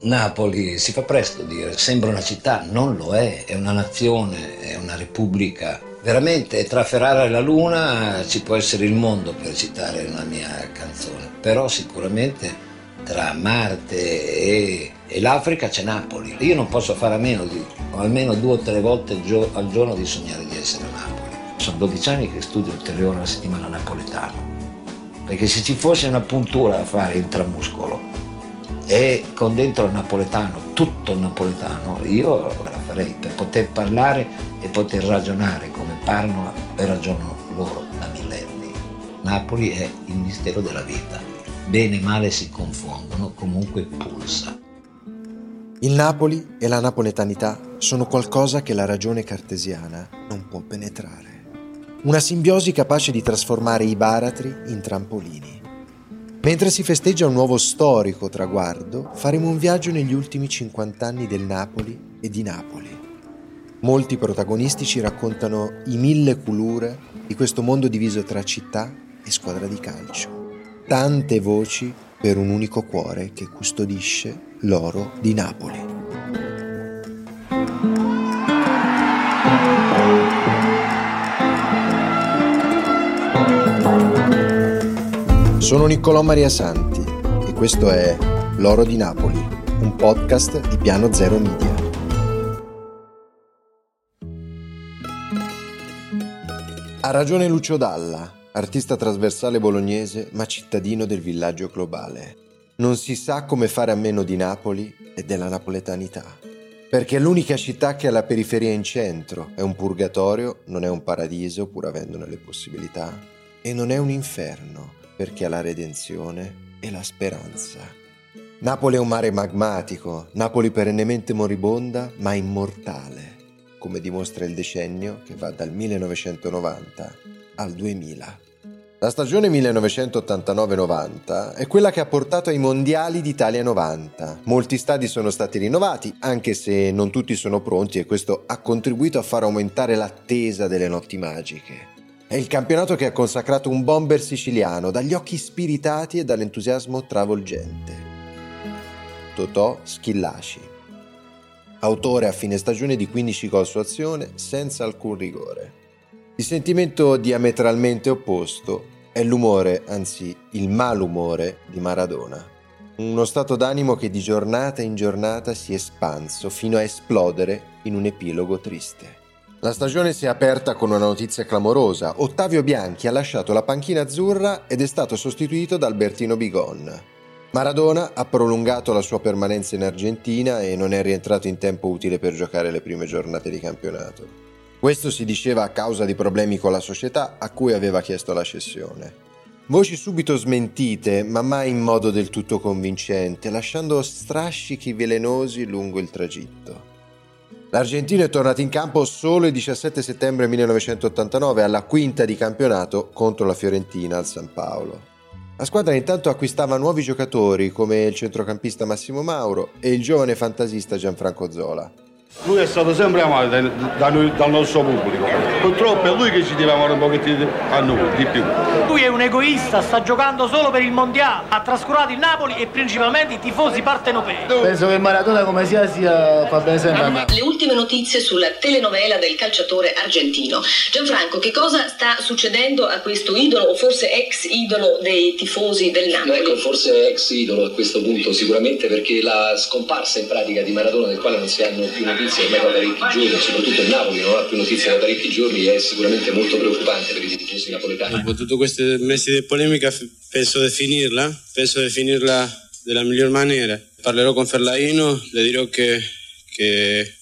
Napoli si fa presto a dire, sembra una città, non lo è, è una nazione, è una repubblica. Veramente tra Ferrara e la Luna ci può essere il mondo per citare una mia canzone, però sicuramente tra Marte e, e l'Africa c'è Napoli. Io non posso fare a meno di, almeno due o tre volte al giorno di sognare di essere a Napoli. Sono 12 anni che studio ulteriore la settimana napoletano, perché se ci fosse una puntura da fare intramuscolo e con dentro il napoletano, tutto il napoletano, io la farei per poter parlare e poter ragionare come parlano e ragionano loro da millenni. Napoli è il mistero della vita. Bene e male si confondono, comunque pulsa. Il Napoli e la napoletanità sono qualcosa che la ragione cartesiana non può penetrare. Una simbiosi capace di trasformare i baratri in trampolini. Mentre si festeggia un nuovo storico traguardo, faremo un viaggio negli ultimi 50 anni del Napoli e di Napoli. Molti protagonisti ci raccontano i mille culure di questo mondo diviso tra città e squadra di calcio. Tante voci per un unico cuore che custodisce l'oro di Napoli. Sono Niccolò Maria Santi e questo è L'Oro di Napoli, un podcast di Piano Zero Media. Ha ragione Lucio Dalla, artista trasversale bolognese ma cittadino del villaggio globale. Non si sa come fare a meno di Napoli e della napoletanità. Perché è l'unica città che ha la periferia in centro, è un purgatorio, non è un paradiso pur avendone le possibilità, e non è un inferno, perché ha la redenzione e la speranza. Napoli è un mare magmatico, Napoli perennemente moribonda ma immortale, come dimostra il decennio che va dal 1990 al 2000. La stagione 1989-90 è quella che ha portato ai mondiali d'Italia 90. Molti stadi sono stati rinnovati, anche se non tutti sono pronti e questo ha contribuito a far aumentare l'attesa delle notti magiche. È il campionato che ha consacrato un bomber siciliano dagli occhi spiritati e dall'entusiasmo travolgente. Totò Schillaci. Autore a fine stagione di 15 gol su azione senza alcun rigore. Il sentimento diametralmente opposto è l'umore, anzi il malumore di Maradona. Uno stato d'animo che di giornata in giornata si è espanso fino a esplodere in un epilogo triste. La stagione si è aperta con una notizia clamorosa. Ottavio Bianchi ha lasciato la panchina azzurra ed è stato sostituito da Albertino Bigon. Maradona ha prolungato la sua permanenza in Argentina e non è rientrato in tempo utile per giocare le prime giornate di campionato. Questo si diceva a causa di problemi con la società a cui aveva chiesto la cessione. Voci subito smentite, ma mai in modo del tutto convincente, lasciando strascichi velenosi lungo il tragitto. L'argentino è tornato in campo solo il 17 settembre 1989 alla quinta di campionato contro la Fiorentina al San Paolo. La squadra intanto acquistava nuovi giocatori come il centrocampista Massimo Mauro e il giovane fantasista Gianfranco Zola. Lui è stato sempre amato da, da noi, dal nostro pubblico. Purtroppo è lui che ci deve amare un pochettino a noi, di più. Lui è un egoista, sta giocando solo per il mondiale. Ha trascurato il Napoli e principalmente i tifosi partenopei. Penso che Maradona come sia sia fa bene sempre a me. Le ultime notizie sulla telenovela del calciatore argentino. Gianfranco, che cosa sta succedendo a questo idolo o forse ex idolo dei tifosi del Napoli? Ecco, forse ex idolo a questo punto sicuramente perché la scomparsa in pratica di Maradona del quale non si hanno più notizie notizie da parecchi giorni, soprattutto il Napoli non ha più notizie da parecchi giorni, è sicuramente molto preoccupante per i tifosi napoletani. Dopo tutti questi mesi di polemica penso di finirla, penso di finirla della miglior maniera. Parlerò con Ferlaino, le dirò che, che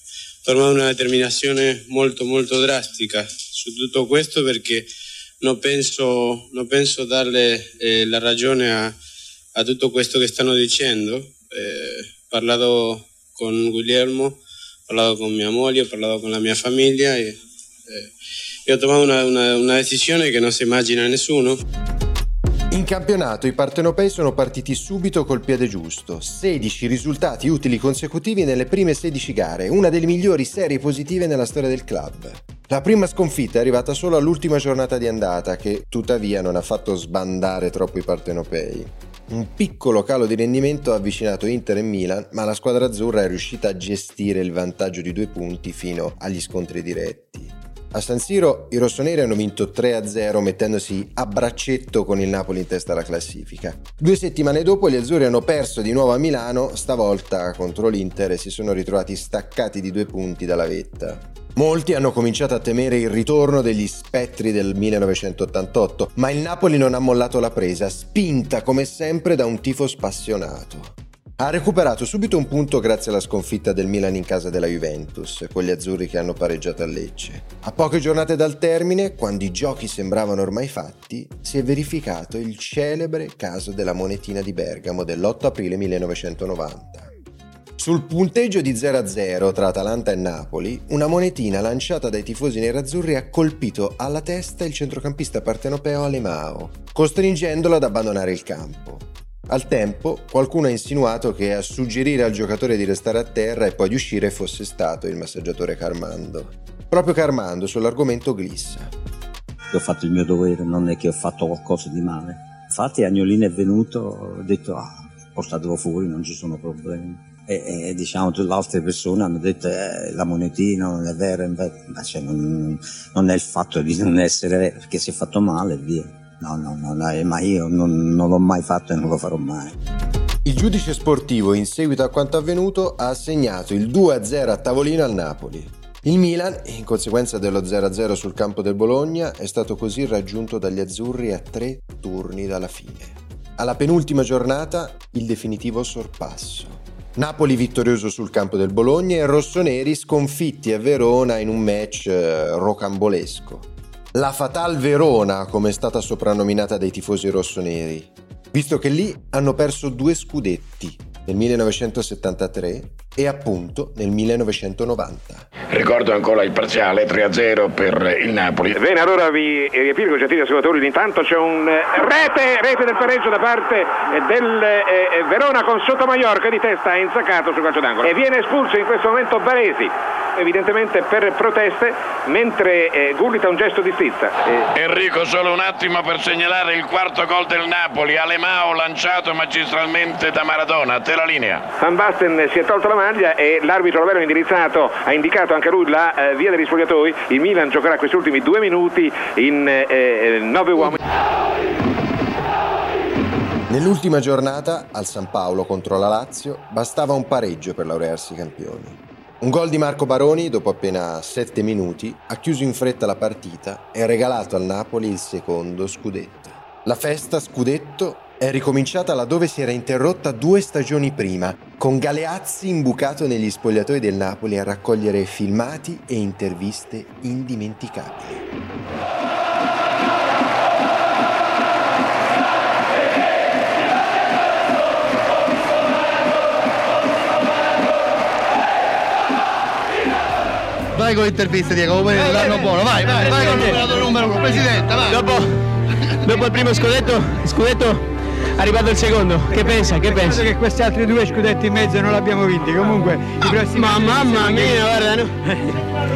torna una determinazione molto molto drastica su tutto questo perché non penso, non penso darle eh, la ragione a, a, tutto questo che stanno dicendo. Eh, parlato con Guglielmo parlato con mia moglie, ho parlato con la mia famiglia e, eh, e ho trovato una, una, una decisione che non si immagina nessuno. In campionato i partenopei sono partiti subito col piede giusto, 16 risultati utili consecutivi nelle prime 16 gare, una delle migliori serie positive nella storia del club. La prima sconfitta è arrivata solo all'ultima giornata di andata, che tuttavia non ha fatto sbandare troppo i partenopei. Un piccolo calo di rendimento ha avvicinato Inter e Milan, ma la squadra azzurra è riuscita a gestire il vantaggio di due punti fino agli scontri diretti. A San Siro i rossoneri hanno vinto 3-0 mettendosi a braccetto con il Napoli in testa alla classifica. Due settimane dopo gli azzurri hanno perso di nuovo a Milano, stavolta contro l'Inter e si sono ritrovati staccati di due punti dalla vetta. Molti hanno cominciato a temere il ritorno degli spettri del 1988, ma il Napoli non ha mollato la presa, spinta come sempre da un tifo spassionato. Ha recuperato subito un punto grazie alla sconfitta del Milan in casa della Juventus, con gli azzurri che hanno pareggiato a Lecce. A poche giornate dal termine, quando i giochi sembravano ormai fatti, si è verificato il celebre caso della monetina di Bergamo dell'8 aprile 1990. Sul punteggio di 0-0 tra Atalanta e Napoli, una monetina lanciata dai tifosi nerazzurri ha colpito alla testa il centrocampista partenopeo Alemao, costringendolo ad abbandonare il campo. Al tempo, qualcuno ha insinuato che a suggerire al giocatore di restare a terra e poi di uscire fosse stato il massaggiatore Carmando. Proprio Carmando sull'argomento glissa. Ho fatto il mio dovere, non è che ho fatto qualcosa di male. Infatti Agnolino è venuto, ho detto ah, portatelo fuori, non ci sono problemi. E, e diciamo tutte le altre persone hanno detto eh, la monetina non è vera, ma cioè, non, non, è il fatto di non essere vero, perché si è fatto male e via. No, no, no, no ma io non, non l'ho mai fatto e non lo farò mai. Il giudice sportivo, in seguito a quanto avvenuto, ha assegnato il 2-0 a tavolino al Napoli. Il Milan, in conseguenza dello 0-0 sul campo del Bologna, è stato così raggiunto dagli azzurri a tre turni dalla fine. Alla penultima giornata, il definitivo sorpasso. Napoli vittorioso sul campo del Bologna e rossoneri sconfitti a Verona in un match eh, rocambolesco la Fatal Verona, come è stata soprannominata dai tifosi rossoneri, visto che lì hanno perso due scudetti, nel 1973 e appunto nel 1990. Ricordo ancora il parziale 3-0 per il Napoli. Bene, allora vi riepilogo gentili ascoltatori, intanto c'è un eh, rete, rete del pareggio da parte eh, del eh, Verona con Sottomayor che di testa ha insaccato sul calcio d'angolo e viene espulso in questo momento Baresi evidentemente per proteste mentre eh, Gullit ha un gesto di stizza. Eh. Enrico solo un attimo per segnalare il quarto gol del Napoli, Alemao lanciato magistralmente da Maradona, te la linea. Van Basten si è tolto la maglia e l'arbitro Lovero indirizzato ha indicato anche lui la eh, via degli spogliatoi. Il Milan giocherà questi ultimi due minuti in eh, eh, nove uomini. Nell'ultima giornata, al San Paolo contro la Lazio, bastava un pareggio per laurearsi campioni. Un gol di Marco Baroni, dopo appena sette minuti, ha chiuso in fretta la partita e ha regalato al Napoli il secondo scudetto. La festa scudetto è ricominciata laddove si era interrotta due stagioni prima, con Galeazzi imbucato negli spogliatoi del Napoli a raccogliere filmati e interviste indimenticabili. Vai con l'intervista, Diego, poi l'anno buono, vai, vai, vai con il numero uno, presidente, vai. Dopo, dopo il primo scudetto, scudetto arrivato il secondo. Che pensa? Che pensa? che questi altri due scudetti in mezzo non l'abbiamo vinti. Comunque i prossimi Ma mamma mia, guarda, no?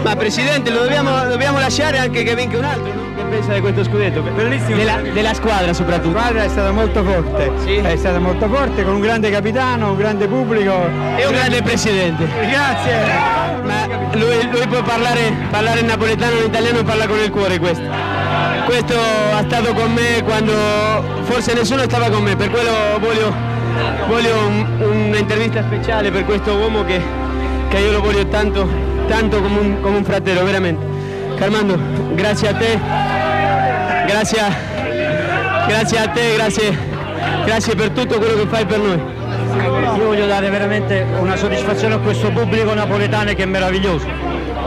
Ma presidente, lo dobbiamo, dobbiamo lasciare anche che vinca un altro, no? Che pensa di questo scudetto? Bellissimo. Della, della squadra soprattutto. La squadra è stata molto forte. Sì. È stata molto forte con un grande capitano, un grande pubblico. E un grande presidente. Grazie. Ma lui, lui può parlare, parlare in napoletano in italiano parla con il cuore questo. Questo ha stato con me quando forse nessuno stava con me, per quello voglio, voglio un'intervista speciale per questo uomo che, che, io lo voglio tanto, tanto come un, come un fratello, veramente. Carmando, grazie a te, grazie, grazie a te, grazie, grazie per tutto quello che fai per noi. Io voglio dare veramente una soddisfazione a questo pubblico napoletano che è meraviglioso.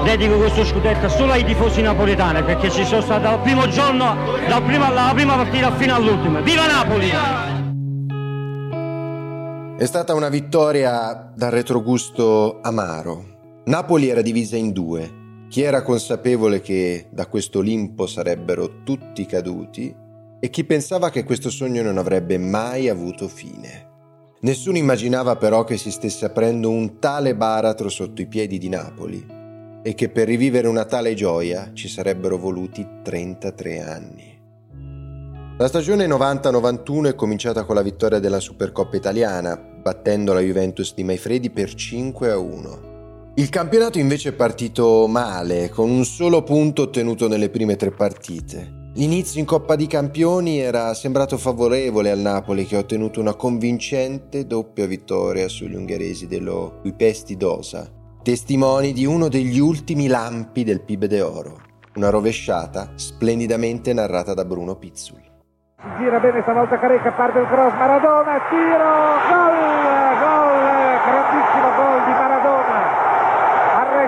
Dedico questo scudetto solo ai tifosi napoletani perché ci sono stati dal primo giorno, dal primo, dalla prima partita fino all'ultima. Viva Napoli! È stata una vittoria dal retrogusto amaro. Napoli era divisa in due. Chi era consapevole che da questo Olimpo sarebbero tutti caduti e chi pensava che questo sogno non avrebbe mai avuto fine. Nessuno immaginava però che si stesse aprendo un tale baratro sotto i piedi di Napoli e che per rivivere una tale gioia ci sarebbero voluti 33 anni. La stagione 90-91 è cominciata con la vittoria della Supercoppa italiana, battendo la Juventus di Maifredi per 5 a 1. Il campionato invece è partito male, con un solo punto ottenuto nelle prime tre partite. L'inizio in Coppa di Campioni era sembrato favorevole al Napoli che ha ottenuto una convincente doppia vittoria sugli ungheresi dello Uipesti Dosa, testimoni di uno degli ultimi lampi del PIB de Oro, una rovesciata splendidamente narrata da Bruno Pizzul. Gira bene stavolta Carecca, parte il cross, Maradona, tiro, gol, gol, grandissimo gol di Maradona.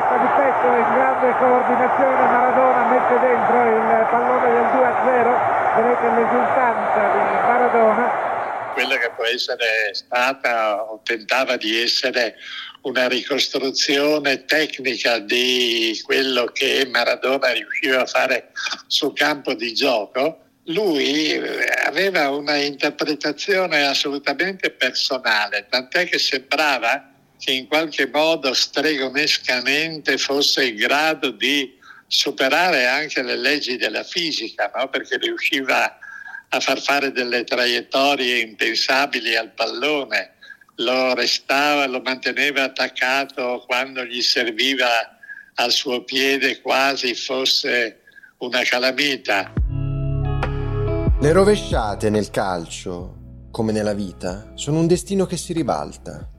Arresta di petto in grande coordinazione, Maradona mette dentro il pallone del 2-0, vedete l'esultanza di Maradona. Quella che può essere stata o tentava di essere una ricostruzione tecnica di quello che Maradona riusciva a fare sul campo di gioco, lui eh, aveva una interpretazione assolutamente personale, tant'è che sembrava che in qualche modo stregonescamente fosse in grado di superare anche le leggi della fisica, no? perché riusciva a far fare delle traiettorie impensabili al pallone, lo restava, lo manteneva attaccato quando gli serviva al suo piede quasi fosse una calamita. Le rovesciate nel calcio, come nella vita, sono un destino che si ribalta.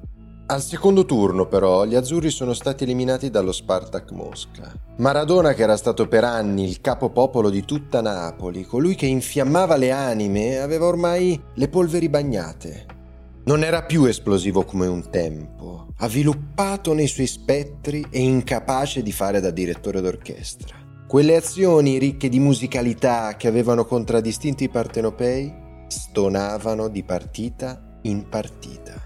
Al secondo turno, però, gli azzurri sono stati eliminati dallo Spartak Mosca. Maradona, che era stato per anni il capopopolo di tutta Napoli, colui che infiammava le anime, aveva ormai le polveri bagnate. Non era più esplosivo come un tempo, avviluppato nei suoi spettri e incapace di fare da direttore d'orchestra. Quelle azioni ricche di musicalità che avevano contraddistinto i partenopei stonavano di partita in partita,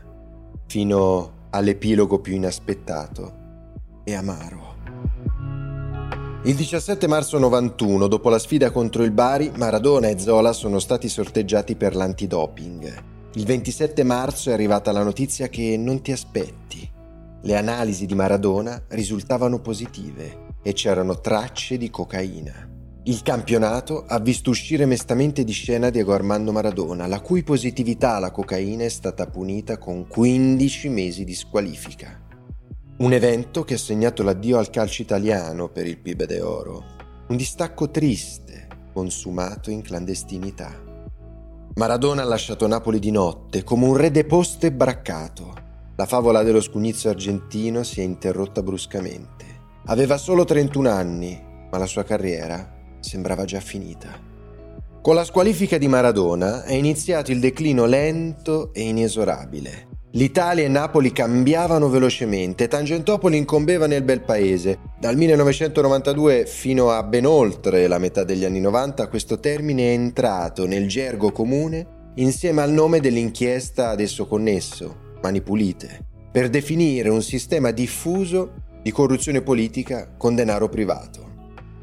fino all'epilogo più inaspettato e amaro. Il 17 marzo 91, dopo la sfida contro il Bari, Maradona e Zola sono stati sorteggiati per l'antidoping. Il 27 marzo è arrivata la notizia che non ti aspetti. Le analisi di Maradona risultavano positive e c'erano tracce di cocaina. Il campionato ha visto uscire mestamente di scena Diego Armando Maradona, la cui positività alla cocaina è stata punita con 15 mesi di squalifica. Un evento che ha segnato l'addio al calcio italiano per il PIB de Oro. Un distacco triste, consumato in clandestinità. Maradona ha lasciato Napoli di notte come un re deposto e braccato. La favola dello scugnizzo argentino si è interrotta bruscamente. Aveva solo 31 anni, ma la sua carriera sembrava già finita. Con la squalifica di Maradona è iniziato il declino lento e inesorabile. L'Italia e Napoli cambiavano velocemente, Tangentopoli incombeva nel bel paese. Dal 1992 fino a ben oltre la metà degli anni 90 questo termine è entrato nel gergo comune insieme al nome dell'inchiesta ad esso connesso, Mani Pulite, per definire un sistema diffuso di corruzione politica con denaro privato.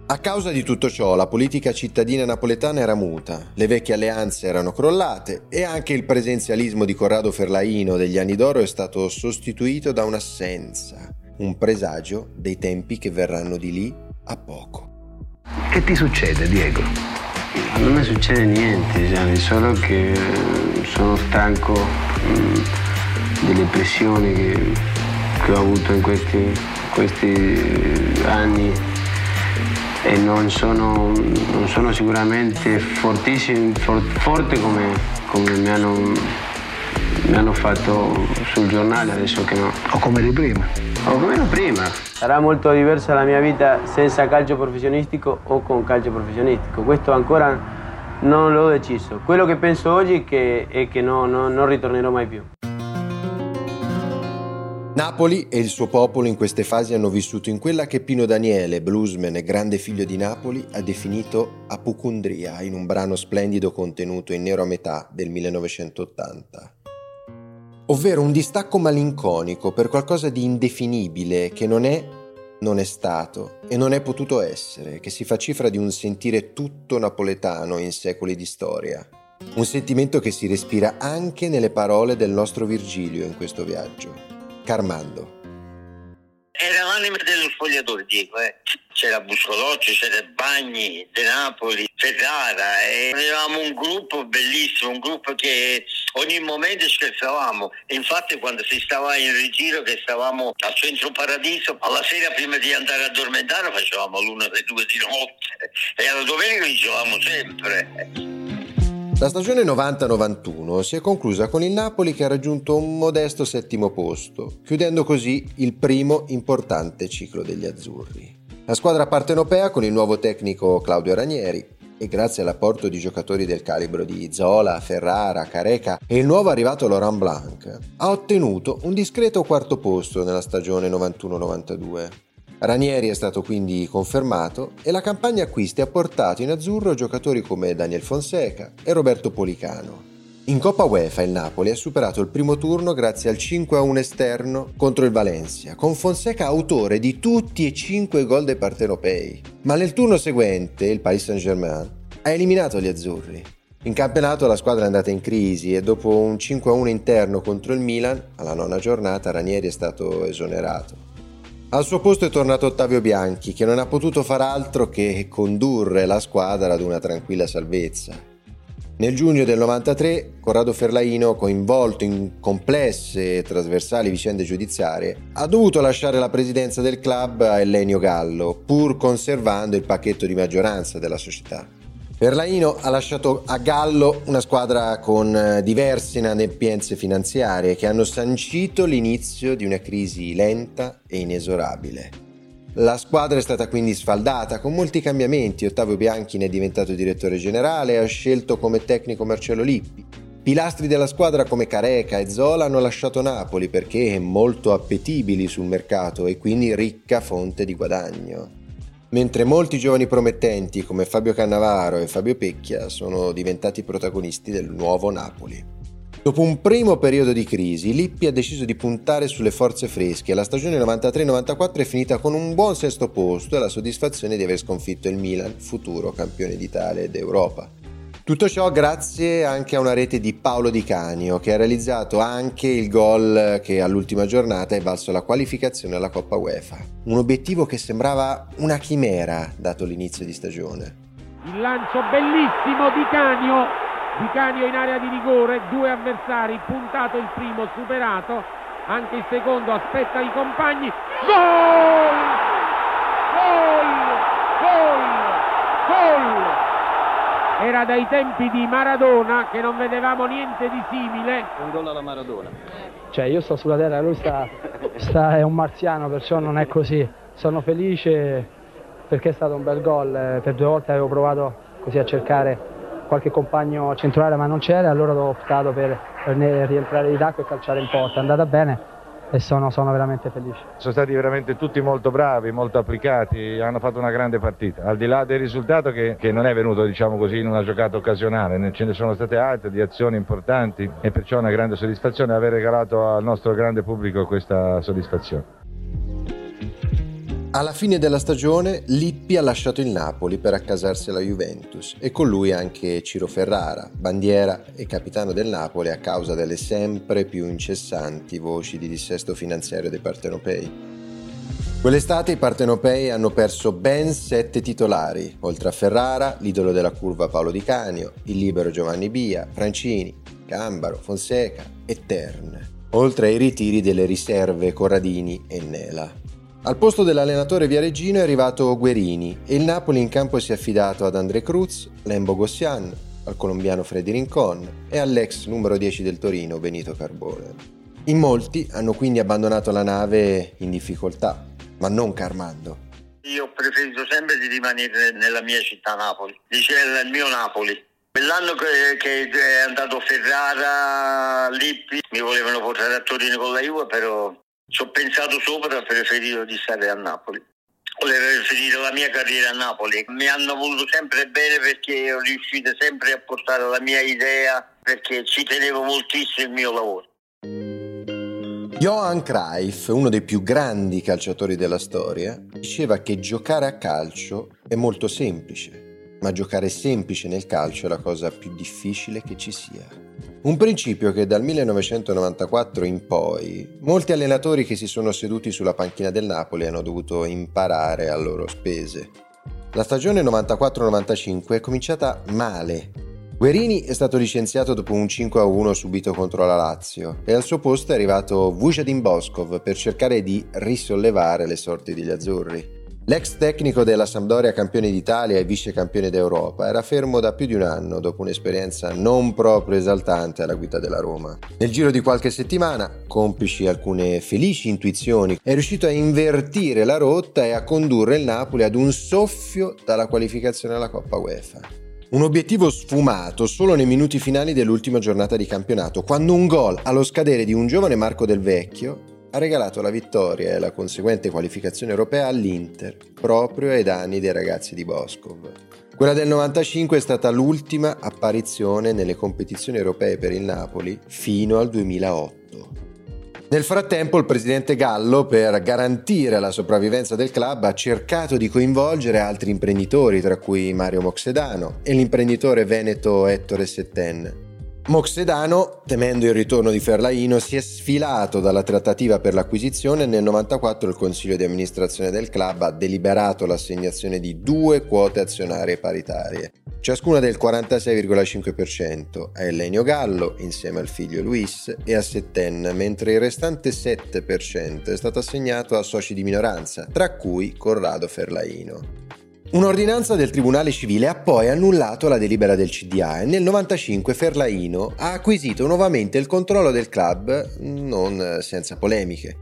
A causa di tutto ciò la politica cittadina napoletana era muta, le vecchie alleanze erano crollate e anche il presenzialismo di Corrado Ferlaino degli anni d'oro è stato sostituito da un'assenza, un presagio dei tempi che verranno di lì a poco. Che ti succede, Diego? Non mi succede niente, Gianni, solo che sono stanco mh, delle pressioni che, che ho avuto in questi questi anni e non sono, non sono sicuramente fortissimi, for, forte come, come mi, hanno, mi, hanno, fatto sul giornale adesso che no. O come di prima. O come ero prima. Sarà molto diversa la mia vita senza calcio professionistico o con calcio professionistico. Questo ancora non l'ho deciso. Quello che penso oggi è che, è che no, no, non ritornerò mai più. Napoli e il suo popolo in queste fasi hanno vissuto in quella che Pino Daniele, bluesman e grande figlio di Napoli, ha definito apocondria in un brano splendido contenuto in nero a metà del 1980. Ovvero un distacco malinconico per qualcosa di indefinibile che non è, non è stato e non è potuto essere, che si fa cifra di un sentire tutto napoletano in secoli di storia. Un sentimento che si respira anche nelle parole del nostro Virgilio in questo viaggio. Carmando. Era l'anima dello spogliatore, Diego. Eh. C'era Buscolocci, c'era Bagni, De Napoli, Ferrara. E eravamo un gruppo bellissimo, un gruppo che ogni momento scherzavamo. Infatti quando si stava in ritiro, che stavamo al centro paradiso, alla sera prima di andare a addormentare facevamo l'una alle due di notte. E alla domenica vincevamo sempre. La stagione 90-91 si è conclusa con il Napoli che ha raggiunto un modesto settimo posto, chiudendo così il primo importante ciclo degli azzurri. La squadra partenopea con il nuovo tecnico Claudio Ranieri e grazie all'apporto di giocatori del calibro di Zola, Ferrara, Careca e il nuovo arrivato Laurent Blanc, ha ottenuto un discreto quarto posto nella stagione 91-92. Ranieri è stato quindi confermato e la campagna acquisti ha portato in azzurro giocatori come Daniel Fonseca e Roberto Policano. In Coppa UEFA il Napoli ha superato il primo turno grazie al 5-1 esterno contro il Valencia, con Fonseca autore di tutti e cinque i gol dei partenopei. Ma nel turno seguente il Paris Saint-Germain ha eliminato gli azzurri. In campionato la squadra è andata in crisi e dopo un 5-1 interno contro il Milan, alla nona giornata Ranieri è stato esonerato. Al suo posto è tornato Ottavio Bianchi, che non ha potuto far altro che condurre la squadra ad una tranquilla salvezza. Nel giugno del 93, Corrado Ferlaino, coinvolto in complesse e trasversali vicende giudiziarie, ha dovuto lasciare la presidenza del club a Ellenio Gallo, pur conservando il pacchetto di maggioranza della società. Perlaino ha lasciato a Gallo una squadra con eh, diverse inadempienze finanziarie che hanno sancito l'inizio di una crisi lenta e inesorabile. La squadra è stata quindi sfaldata con molti cambiamenti. Ottavio Bianchi ne è diventato direttore generale e ha scelto come tecnico Marcello Lippi. Pilastri della squadra come Careca e Zola hanno lasciato Napoli perché molto appetibili sul mercato e quindi ricca fonte di guadagno mentre molti giovani promettenti come Fabio Cannavaro e Fabio Pecchia sono diventati protagonisti del nuovo Napoli. Dopo un primo periodo di crisi, Lippi ha deciso di puntare sulle forze fresche la stagione 93-94 è finita con un buon sesto posto e la soddisfazione di aver sconfitto il Milan, futuro campione d'Italia ed Europa. Tutto ciò grazie anche a una rete di Paolo Di Canio che ha realizzato anche il gol che all'ultima giornata è valso la qualificazione alla Coppa UEFA. Un obiettivo che sembrava una chimera dato l'inizio di stagione. Il lancio bellissimo di Canio, Di Canio in area di rigore, due avversari, puntato il primo, superato, anche il secondo aspetta i compagni. Gol! Gol! Gol! Era dai tempi di Maradona che non vedevamo niente di simile. Un gol alla Maradona. Cioè io sto sulla terra, lui sta, sta, è un marziano, perciò non è così. Sono felice perché è stato un bel gol, per due volte avevo provato così a cercare qualche compagno centrale ma non c'era, allora ho optato per, per rientrare di tacco e calciare in porta, è andata bene e sono, sono, veramente felice. Sono stati veramente tutti molto bravi, molto applicati, hanno fatto una grande partita, al di là del risultato che, che non è venuto diciamo così, in una giocata occasionale, ce ne sono state altre di azioni importanti e perciò è una grande soddisfazione aver regalato al nostro grande pubblico questa soddisfazione. Alla fine della stagione Lippi ha lasciato il Napoli per accasarsi alla Juventus e con lui anche Ciro Ferrara, bandiera e capitano del Napoli a causa delle sempre più incessanti voci di dissesto finanziario dei partenopei. Quell'estate i partenopei hanno perso ben sette titolari, oltre a Ferrara, l'idolo della curva Paolo Di Canio, il libero Giovanni Bia, Francini, Gambaro, Fonseca e Tern, oltre ai ritiri delle riserve Corradini e Nela. Al posto dell'allenatore Viareggino è arrivato Guerini e il Napoli in campo si è affidato ad André Cruz, Lembo Gossian, al colombiano Freddy Rincon e all'ex numero 10 del Torino Benito Carbone. In molti hanno quindi abbandonato la nave in difficoltà, ma non Carmando. Io ho preferito sempre di rimanere nella mia città Napoli, diceva il mio Napoli. Quell'anno che, che, è andato Ferrara, Lippi, mi volevano portare a Torino con la Juve, però ci ho pensato sopra, ho preferito di stare a Napoli. Volevo finire la mia carriera a Napoli. Mi hanno voluto sempre bene perché ho riuscito sempre a portare la mia idea, perché ci tenevo moltissimo il mio lavoro. Johan Cruyff, uno dei più grandi calciatori della storia, diceva che giocare a calcio è molto semplice, ma giocare semplice nel calcio è la cosa più difficile che ci sia. Un principio che dal 1994 in poi molti allenatori che si sono seduti sulla panchina del Napoli hanno dovuto imparare a loro spese. La stagione 94-95 è cominciata male. Guerini è stato licenziato dopo un 5-1 subito contro la Lazio e al suo posto è arrivato Vujadin Boskov per cercare di risollevare le sorti degli azzurri. L'ex tecnico della Sampdoria campione d'Italia e vice campione d'Europa era fermo da più di un anno dopo un'esperienza non proprio esaltante alla guida della Roma. Nel giro di qualche settimana, complici alcune felici intuizioni, è riuscito a invertire la rotta e a condurre il Napoli ad un soffio dalla qualificazione alla Coppa UEFA. Un obiettivo sfumato solo nei minuti finali dell'ultima giornata di campionato, quando un gol allo scadere di un giovane Marco Del Vecchio ha regalato la vittoria e la conseguente qualificazione europea all'Inter, proprio ai danni dei ragazzi di Boscov. Quella del 95 è stata l'ultima apparizione nelle competizioni europee per il Napoli fino al 2008. Nel frattempo il presidente Gallo, per garantire la sopravvivenza del club, ha cercato di coinvolgere altri imprenditori, tra cui Mario Moxedano e l'imprenditore veneto Ettore Setten, Moxedano, temendo il ritorno di Ferlaino, si è sfilato dalla trattativa per l'acquisizione e nel 1994 il consiglio di amministrazione del club ha deliberato l'assegnazione di due quote azionarie paritarie, ciascuna del 46,5% a Elenio Gallo insieme al figlio Luis e a Setten, mentre il restante 7% è stato assegnato a soci di minoranza, tra cui Corrado Ferlaino. Un'ordinanza del Tribunale Civile ha poi annullato la delibera del CDA e nel 1995 Ferlaino ha acquisito nuovamente il controllo del club, non senza polemiche.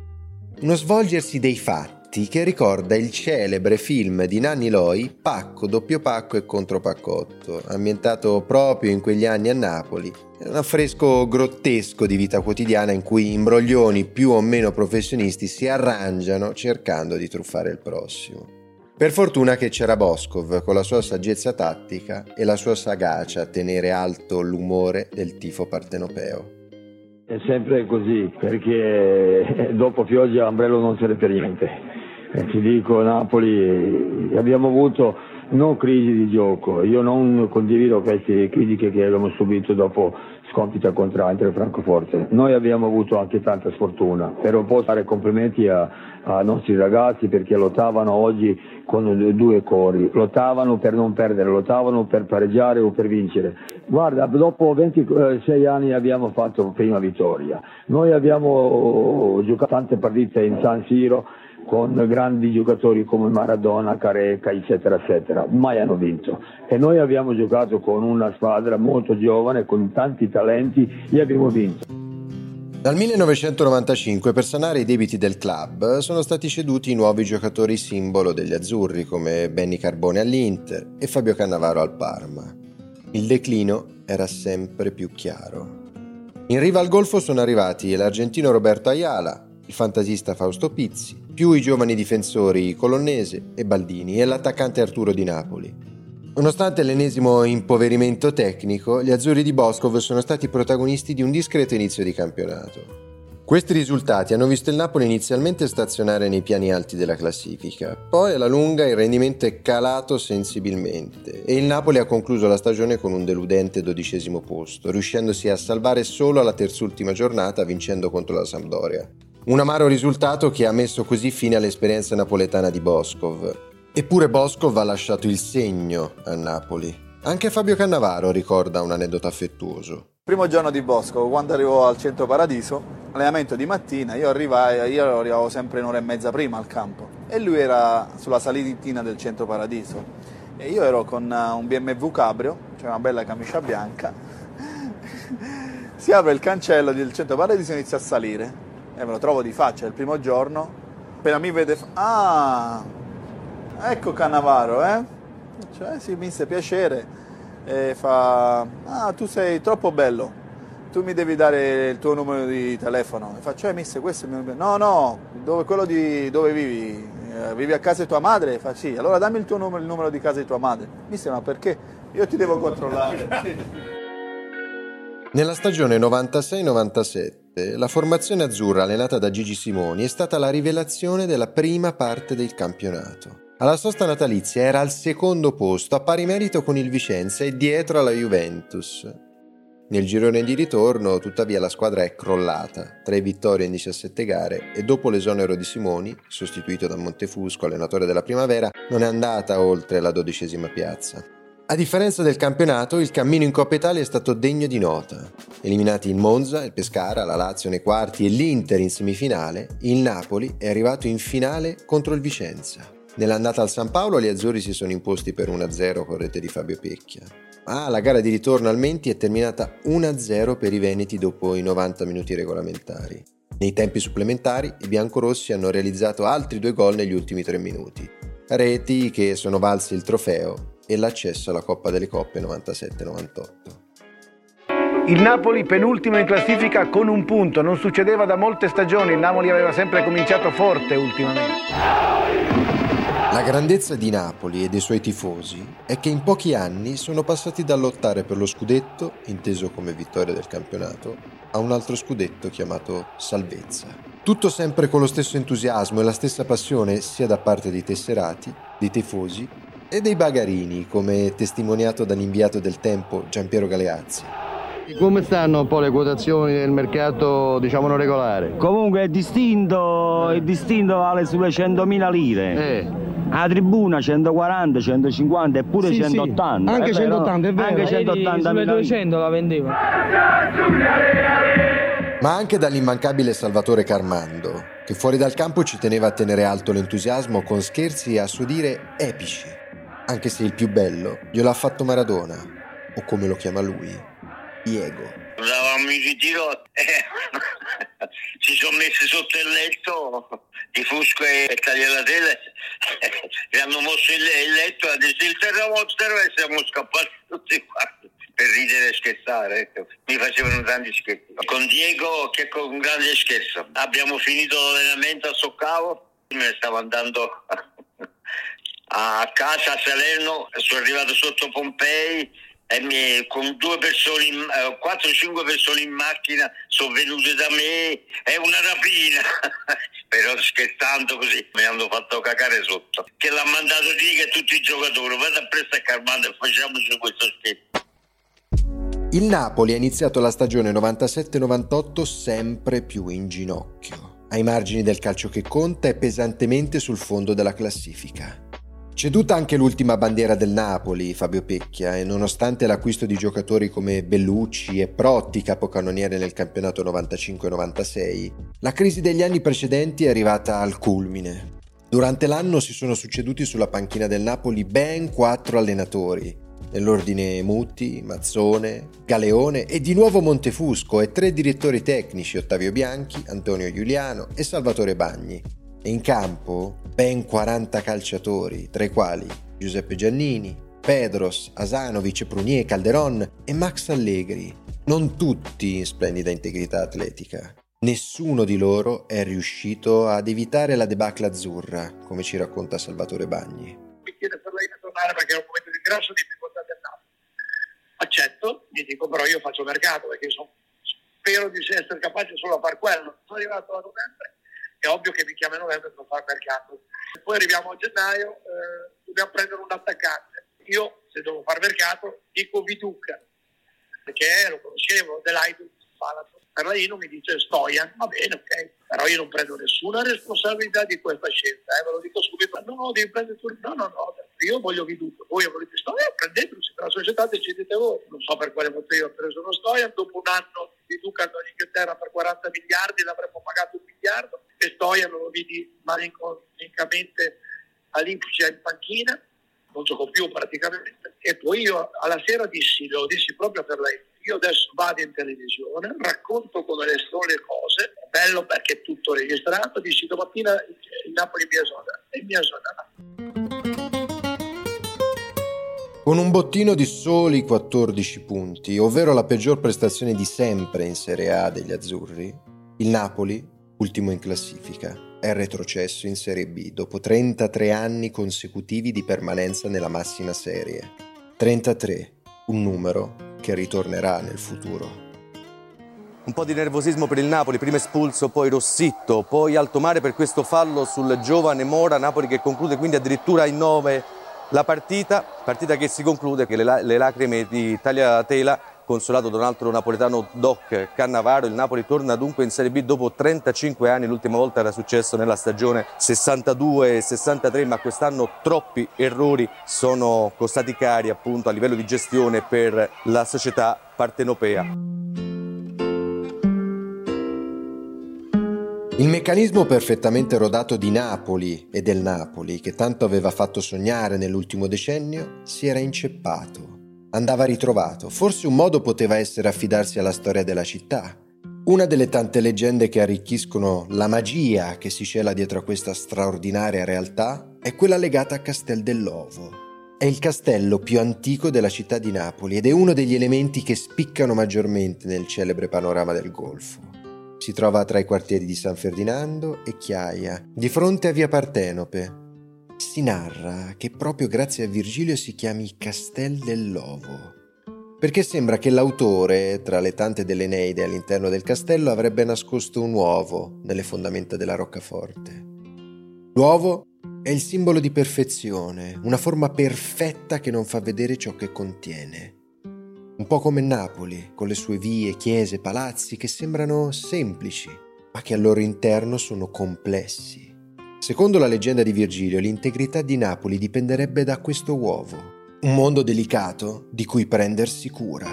Uno svolgersi dei fatti che ricorda il celebre film di Nanni Loi Pacco, doppio pacco e contropaccotto, ambientato proprio in quegli anni a Napoli. Un affresco grottesco di vita quotidiana in cui imbroglioni più o meno professionisti si arrangiano cercando di truffare il prossimo. Per fortuna che c'era Boscov con la sua saggezza tattica e la sua sagacia a tenere alto l'umore del tifo partenopeo. È sempre così, perché dopo Pioggia Ambrello non serve per niente. E ti dico, Napoli abbiamo avuto non crisi di gioco, io non condivido queste critiche che abbiamo subito dopo sconfitta contro Inter Francoforte. Noi abbiamo avuto anche tanta sfortuna, però posso fare complimenti ai nostri ragazzi perché lottavano oggi con due cori, lottavano per non perdere, lottavano per pareggiare o per vincere. Guarda, dopo 26 anni abbiamo fatto prima vittoria. Noi abbiamo giocato tante partite in San Siro con grandi giocatori come Maradona, Careca, eccetera, eccetera. Mai hanno vinto. E noi abbiamo giocato con una squadra molto giovane, con tanti talenti e abbiamo vinto. Dal 1995 per sanare i debiti del club sono stati ceduti i nuovi giocatori simbolo degli azzurri come Benny Carbone all'Inter e Fabio Cannavaro al Parma. Il declino era sempre più chiaro. In riva al golfo sono arrivati l'argentino Roberto Ayala, il fantasista Fausto Pizzi, più i giovani difensori Colonnese e Baldini e l'attaccante Arturo di Napoli. Nonostante l'ennesimo impoverimento tecnico, gli azzurri di Boscov sono stati protagonisti di un discreto inizio di campionato. Questi risultati hanno visto il Napoli inizialmente stazionare nei piani alti della classifica, poi alla lunga il rendimento è calato sensibilmente e il Napoli ha concluso la stagione con un deludente dodicesimo posto, riuscendosi a salvare solo alla terzultima giornata vincendo contro la Sampdoria. Un amaro risultato che ha messo così fine all'esperienza napoletana di Boscov. Eppure Boscov ha lasciato il segno a Napoli. Anche Fabio Cannavaro ricorda un aneddoto affettuoso. Primo giorno di Bosco, quando arrivo al centro Paradiso, allenamento di mattina, io, arrivai, io arrivavo sempre un'ora e mezza prima al campo e lui era sulla salitina del centro Paradiso e io ero con un BMW Cabrio, cioè una bella camicia bianca, si apre il cancello del centro Paradiso e inizia a salire e me lo trovo di faccia il primo giorno, appena mi vede, ah, ecco Cannavaro, eh? Cioè, sì, mi sta piacere. E fa, ah, tu sei troppo bello, tu mi devi dare il tuo numero di telefono. E faccio, eh, mister, questo è il mio numero. No, no, dove, quello di dove vivi? Eh, vivi a casa di tua madre? Fa, sì, allora dammi il tuo numero, il numero di casa di tua madre. Mister, ma perché? Io ti devo controllare. Nella stagione 96-97 la formazione azzurra allenata da Gigi Simoni è stata la rivelazione della prima parte del campionato. Alla sosta natalizia era al secondo posto, a pari merito con il Vicenza e dietro alla Juventus. Nel girone di ritorno, tuttavia, la squadra è crollata, tre vittorie in 17 gare e dopo l'esonero di Simoni, sostituito da Montefusco, allenatore della primavera, non è andata oltre la dodicesima piazza. A differenza del campionato, il cammino in Coppa Italia è stato degno di nota. Eliminati il Monza, il Pescara, la Lazio nei quarti e l'Inter in semifinale, il Napoli è arrivato in finale contro il Vicenza. Nell'andata al San Paolo gli azzurri si sono imposti per 1-0 con rete di Fabio Pecchia. Ma la gara di ritorno al Menti è terminata 1-0 per i Veneti dopo i 90 minuti regolamentari. Nei tempi supplementari i biancorossi hanno realizzato altri due gol negli ultimi tre minuti. Reti che sono valsi il trofeo e l'accesso alla Coppa delle Coppe 97-98. Il Napoli penultimo in classifica con un punto, non succedeva da molte stagioni, il Napoli aveva sempre cominciato forte ultimamente. La grandezza di Napoli e dei suoi tifosi è che in pochi anni sono passati dal lottare per lo scudetto, inteso come vittoria del campionato, a un altro scudetto chiamato salvezza. Tutto sempre con lo stesso entusiasmo e la stessa passione sia da parte dei tesserati, dei tifosi e dei bagarini, come testimoniato dall'inviato del tempo Giampiero Galeazzi. Come stanno un po' le quotazioni del mercato, diciamo, non regolare? Comunque è distinto, è distinto vale sulle 100.000 lire. Eh. A tribuna 140, 150 e pure Sì, sì, 180. anche è vero? 180, è vero. Anche Ieri 180 sulle mila 200 la vendeva. Ma anche dall'immancabile Salvatore Carmando, che fuori dal campo ci teneva a tenere alto l'entusiasmo con scherzi a suo dire epici, anche se il più bello glielo ha fatto Maradona, o come lo chiama lui, Diego. Andavamo in ritiro, eh, si sono messi sotto il letto, i Fusco e Tagliatele, e hanno mosso il, il letto, ha detto il terremoto e siamo scappati tutti quanti per ridere e scherzare. Ecco. Mi facevano tanti scherzi. Con Diego, che con un grande scherzo. Abbiamo finito l'allenamento a Soccavo, me ne stavo andando a casa a Salerno, sono arrivato sotto Pompei e mi- con due persone, in, eh, 4-5 persone in macchina sono venute da me, è una rapina. Però scherzando così mi hanno fatto cagare sotto. Che l'ha mandato lì che tutti i giocatori, vado a presto a Carmando e facciamoci questo scherzo. Il Napoli ha iniziato la stagione 97-98 sempre più in ginocchio, ai margini del calcio che conta e pesantemente sul fondo della classifica. Ceduta anche l'ultima bandiera del Napoli, Fabio Pecchia, e nonostante l'acquisto di giocatori come Bellucci e Protti, capocannoniere nel campionato 95-96, la crisi degli anni precedenti è arrivata al culmine. Durante l'anno si sono succeduti sulla panchina del Napoli ben quattro allenatori, nell'ordine Mutti, Mazzone, Galeone e di nuovo Montefusco e tre direttori tecnici Ottavio Bianchi, Antonio Giuliano e Salvatore Bagni. In campo ben 40 calciatori, tra i quali Giuseppe Giannini, Pedros, Asanovic, Prunier, Calderon e Max Allegri, non tutti in splendida integrità atletica. Nessuno di loro è riuscito ad evitare la debacle azzurra, come ci racconta Salvatore Bagni. mi chiede per lei di tornare perché è un momento di grossa difficoltà del Napoli. Accetto, gli dico però io faccio mercato perché sono- spero di essere capace solo a far quello. Sono arrivato a novembre, è ovvio che mi chiama a novembre per fare mercato. Poi arriviamo a gennaio, eh, dobbiamo prendere un attaccante. Io, se devo fare mercato, dico Viduca, perché lo conoscevo, dell'Aidus Palato. Perlaino mi dice Stojan, va bene, ok, però io non prendo nessuna responsabilità di questa scelta, eh, ve lo dico subito, no, no, devi prendere tu, no, no, no, io voglio Viduca, voi volete Stojan, prendetelo, se la società decidete voi, non so per quale motivo ho preso uno Stojan, dopo un anno Viduca andò in Inghilterra per 40 miliardi, l'avremmo pagato un miliardo, e Stojan lo vidi malinconincamente all'Ipsia in panchina, non gioco più praticamente. E poi io alla sera dissi, lo dissi proprio per lei, io adesso vado in televisione, racconto come le sono le cose, è bello perché è tutto registrato, dissi domattina il Napoli mi esonera e mi esonera. Con un bottino di soli 14 punti, ovvero la peggior prestazione di sempre in Serie A degli azzurri, il Napoli, ultimo in classifica, è retrocesso in Serie B dopo 33 anni consecutivi di permanenza nella massima serie. 33, un numero che ritornerà nel futuro. Un po' di nervosismo per il Napoli, prima espulso, poi Rossitto, poi alto mare per questo fallo sul giovane Mora, Napoli che conclude quindi addirittura in 9 la partita, partita che si conclude che le, le lacrime di Tagliatela consolato da un altro napoletano Doc Cannavaro, il Napoli torna dunque in Serie B dopo 35 anni, l'ultima volta era successo nella stagione 62-63, ma quest'anno troppi errori sono costati cari appunto a livello di gestione per la società partenopea. Il meccanismo perfettamente rodato di Napoli e del Napoli, che tanto aveva fatto sognare nell'ultimo decennio, si era inceppato. Andava ritrovato. Forse un modo poteva essere affidarsi alla storia della città. Una delle tante leggende che arricchiscono la magia che si cela dietro a questa straordinaria realtà è quella legata a Castel dell'Ovo. È il castello più antico della città di Napoli ed è uno degli elementi che spiccano maggiormente nel celebre panorama del Golfo. Si trova tra i quartieri di San Ferdinando e Chiaia, di fronte a via Partenope. Si narra che proprio grazie a Virgilio si chiami Castel dell'Ovo, perché sembra che l'autore, tra le tante delle Neide all'interno del castello, avrebbe nascosto un uovo nelle fondamenta della roccaforte. L'uovo è il simbolo di perfezione, una forma perfetta che non fa vedere ciò che contiene. Un po' come Napoli, con le sue vie, chiese, palazzi che sembrano semplici, ma che al loro interno sono complessi. Secondo la leggenda di Virgilio, l'integrità di Napoli dipenderebbe da questo uovo, un mondo delicato di cui prendersi cura.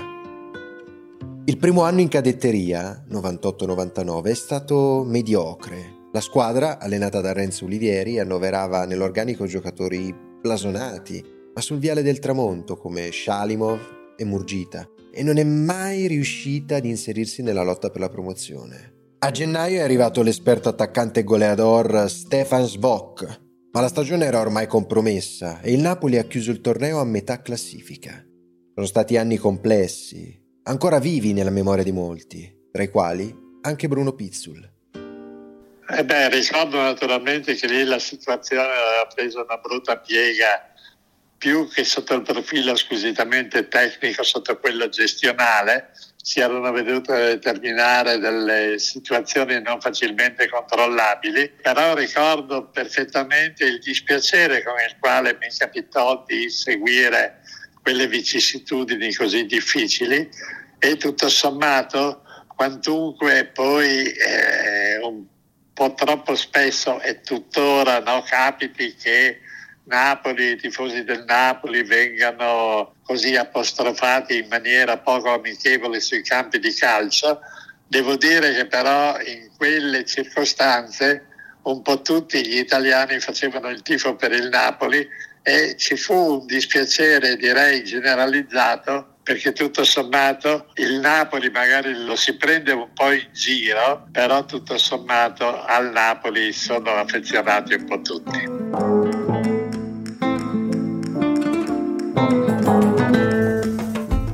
Il primo anno in cadetteria, 98-99, è stato mediocre. La squadra, allenata da Renzo Olivieri, annoverava nell'organico giocatori blasonati, ma sul viale del tramonto come Shalimov, e Murgita e non è mai riuscita ad inserirsi nella lotta per la promozione. A gennaio è arrivato l'esperto attaccante goleador Stefan Svok, ma la stagione era ormai compromessa e il Napoli ha chiuso il torneo a metà classifica. Sono stati anni complessi, ancora vivi nella memoria di molti, tra i quali anche Bruno Pizzul. Eh beh, ricordo naturalmente che lì la situazione aveva preso una brutta piega più che sotto il profilo squisitamente tecnico, sotto quello gestionale, si erano vedute determinare delle situazioni non facilmente controllabili, però ricordo perfettamente il dispiacere con il quale mi capitò di seguire quelle vicissitudini così difficili e tutto sommato quantunque poi eh, un po' troppo spesso e tuttora no, capiti che Napoli, i tifosi del Napoli vengano così apostrofati in maniera poco amichevole sui campi di calcio. Devo dire che però in quelle circostanze un po' tutti gli italiani facevano il tifo per il Napoli e ci fu un dispiacere direi generalizzato perché tutto sommato il Napoli magari lo si prende un po' in giro, però tutto sommato al Napoli sono affezionati un po' tutti.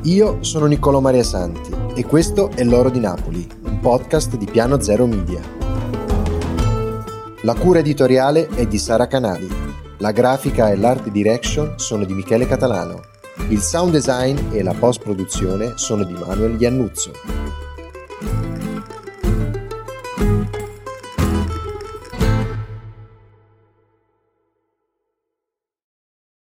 Io sono Niccolò Maria Santi e questo è L'Oro di Napoli, un podcast di Piano Zero Media. La cura editoriale è di Sara Canali, la grafica e l'art direction sono di Michele Catalano, il sound design e la post produzione sono di Manuel Iannuzzo.